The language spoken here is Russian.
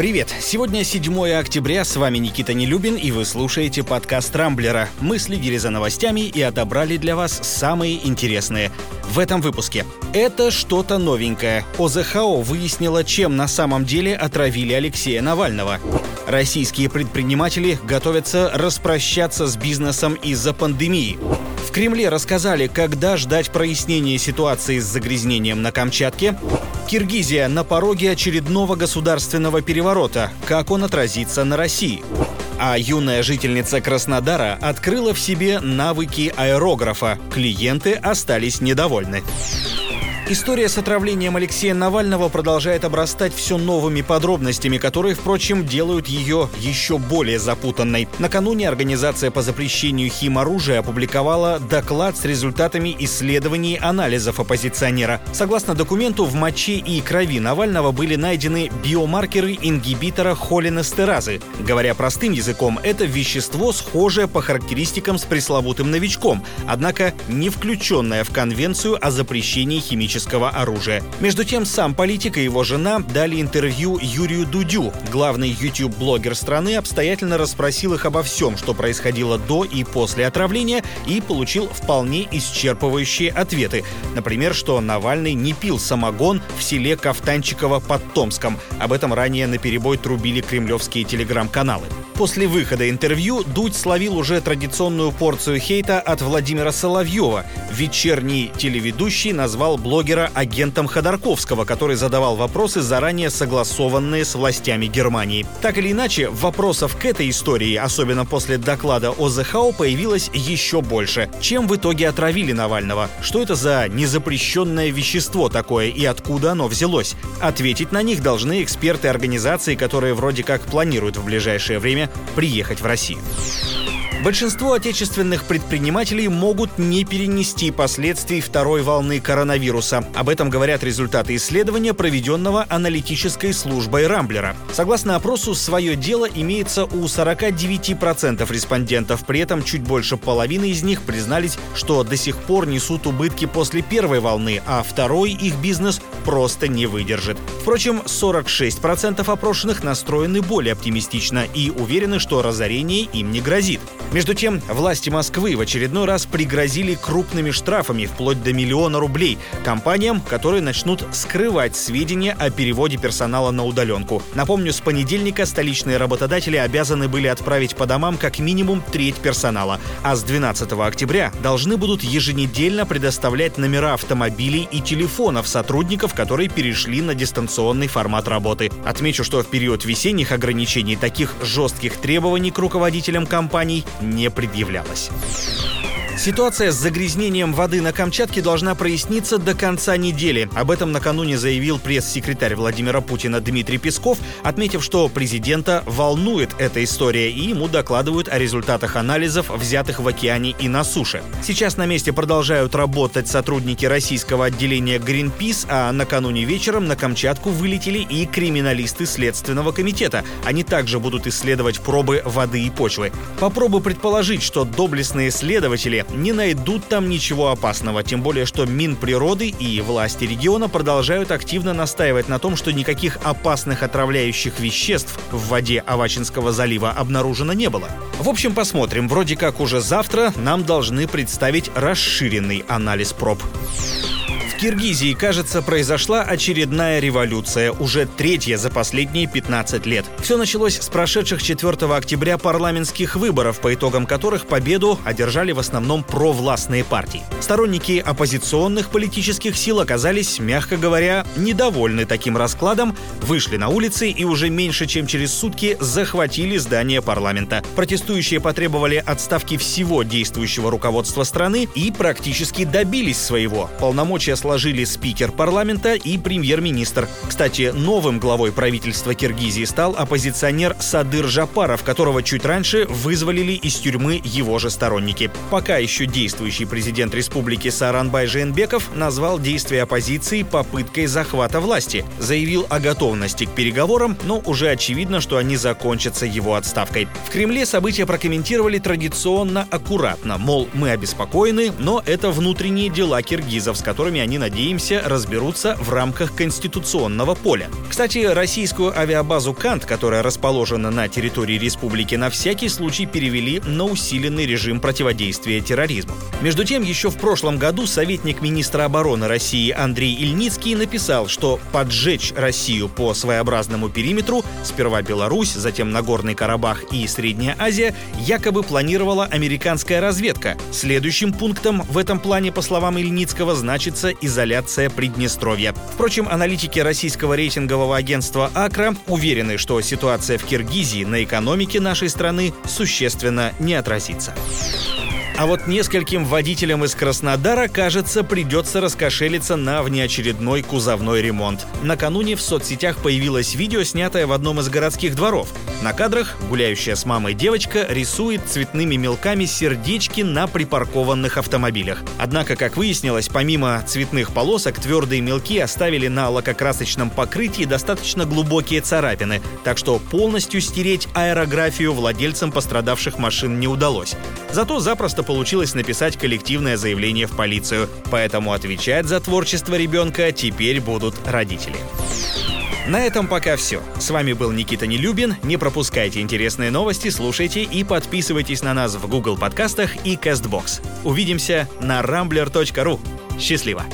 Привет! Сегодня 7 октября, с вами Никита Нелюбин, и вы слушаете подкаст «Рамблера». Мы следили за новостями и отобрали для вас самые интересные. В этом выпуске. Это что-то новенькое. ОЗХО выяснила, чем на самом деле отравили Алексея Навального. Российские предприниматели готовятся распрощаться с бизнесом из-за пандемии. В Кремле рассказали, когда ждать прояснения ситуации с загрязнением на Камчатке. Киргизия на пороге очередного государственного переворота. Как он отразится на России? А юная жительница Краснодара открыла в себе навыки аэрографа. Клиенты остались недовольны. История с отравлением Алексея Навального продолжает обрастать все новыми подробностями, которые, впрочем, делают ее еще более запутанной. Накануне Организация по запрещению химоружия опубликовала доклад с результатами исследований анализов оппозиционера. Согласно документу, в моче и крови Навального были найдены биомаркеры ингибитора холинестеразы. Говоря простым языком, это вещество схожее по характеристикам с пресловутым новичком, однако не включенное в Конвенцию о запрещении химических химического оружия. Между тем, сам политик и его жена дали интервью Юрию Дудю. Главный YouTube-блогер страны обстоятельно расспросил их обо всем, что происходило до и после отравления, и получил вполне исчерпывающие ответы. Например, что Навальный не пил самогон в селе Кафтанчиково под Томском. Об этом ранее на перебой трубили кремлевские телеграм-каналы. После выхода интервью Дудь словил уже традиционную порцию хейта от Владимира Соловьева. Вечерний телеведущий назвал блогера агентом Ходорковского, который задавал вопросы, заранее согласованные с властями Германии. Так или иначе, вопросов к этой истории, особенно после доклада о ЗХО, появилось еще больше. Чем в итоге отравили Навального? Что это за незапрещенное вещество такое и откуда оно взялось? Ответить на них должны эксперты организации, которые вроде как планируют в ближайшее время приехать в Россию. Большинство отечественных предпринимателей могут не перенести последствий второй волны коронавируса. Об этом говорят результаты исследования, проведенного аналитической службой Рамблера. Согласно опросу, свое дело имеется у 49% респондентов. При этом чуть больше половины из них признались, что до сих пор несут убытки после первой волны, а второй их бизнес просто не выдержит. Впрочем, 46% опрошенных настроены более оптимистично и уверены, что разорение им не грозит. Между тем, власти Москвы в очередной раз пригрозили крупными штрафами вплоть до миллиона рублей компаниям, которые начнут скрывать сведения о переводе персонала на удаленку. Напомню, с понедельника столичные работодатели обязаны были отправить по домам как минимум треть персонала, а с 12 октября должны будут еженедельно предоставлять номера автомобилей и телефонов сотрудников, которые перешли на дистанционный формат работы. Отмечу, что в период весенних ограничений таких жестких требований к руководителям компаний не предъявлялось. Ситуация с загрязнением воды на Камчатке должна проясниться до конца недели. Об этом накануне заявил пресс-секретарь Владимира Путина Дмитрий Песков, отметив, что президента волнует эта история и ему докладывают о результатах анализов, взятых в океане и на суше. Сейчас на месте продолжают работать сотрудники российского отделения Greenpeace, а накануне вечером на Камчатку вылетели и криминалисты Следственного комитета. Они также будут исследовать пробы воды и почвы. Попробую предположить, что доблестные следователи не найдут там ничего опасного, тем более что Минприроды и власти региона продолжают активно настаивать на том, что никаких опасных отравляющих веществ в воде Авачинского залива обнаружено не было. В общем, посмотрим. Вроде как уже завтра нам должны представить расширенный анализ проб. Киргизии, кажется, произошла очередная революция, уже третья за последние 15 лет. Все началось с прошедших 4 октября парламентских выборов, по итогам которых победу одержали в основном провластные партии. Сторонники оппозиционных политических сил оказались, мягко говоря, недовольны таким раскладом, вышли на улицы и уже меньше чем через сутки захватили здание парламента. Протестующие потребовали отставки всего действующего руководства страны и практически добились своего. Полномочия сложили спикер парламента и премьер-министр. Кстати, новым главой правительства Киргизии стал оппозиционер Садыр Жапаров, которого чуть раньше вызволили из тюрьмы его же сторонники. Пока еще действующий президент республики Саранбай Жейнбеков назвал действия оппозиции попыткой захвата власти. Заявил о готовности к переговорам, но уже очевидно, что они закончатся его отставкой. В Кремле события прокомментировали традиционно аккуратно, мол, мы обеспокоены, но это внутренние дела киргизов, с которыми они надеемся, разберутся в рамках конституционного поля. Кстати, российскую авиабазу «Кант», которая расположена на территории республики, на всякий случай перевели на усиленный режим противодействия терроризму. Между тем, еще в прошлом году советник министра обороны России Андрей Ильницкий написал, что поджечь Россию по своеобразному периметру, сперва Беларусь, затем Нагорный Карабах и Средняя Азия, якобы планировала американская разведка. Следующим пунктом в этом плане, по словам Ильницкого, значится изоляция Приднестровья. Впрочем, аналитики российского рейтингового агентства «Акра» уверены, что ситуация в Киргизии на экономике нашей страны существенно не отразится. А вот нескольким водителям из Краснодара, кажется, придется раскошелиться на внеочередной кузовной ремонт. Накануне в соцсетях появилось видео, снятое в одном из городских дворов. На кадрах гуляющая с мамой девочка рисует цветными мелками сердечки на припаркованных автомобилях. Однако, как выяснилось, помимо цветных полосок, твердые мелки оставили на лакокрасочном покрытии достаточно глубокие царапины, так что полностью стереть аэрографию владельцам пострадавших машин не удалось. Зато запросто получилось написать коллективное заявление в полицию, поэтому отвечать за творчество ребенка теперь будут родители. На этом пока все. С вами был Никита Нелюбин. Не пропускайте интересные новости, слушайте и подписывайтесь на нас в Google подкастах и CastBox. Увидимся на rambler.ru. Счастливо!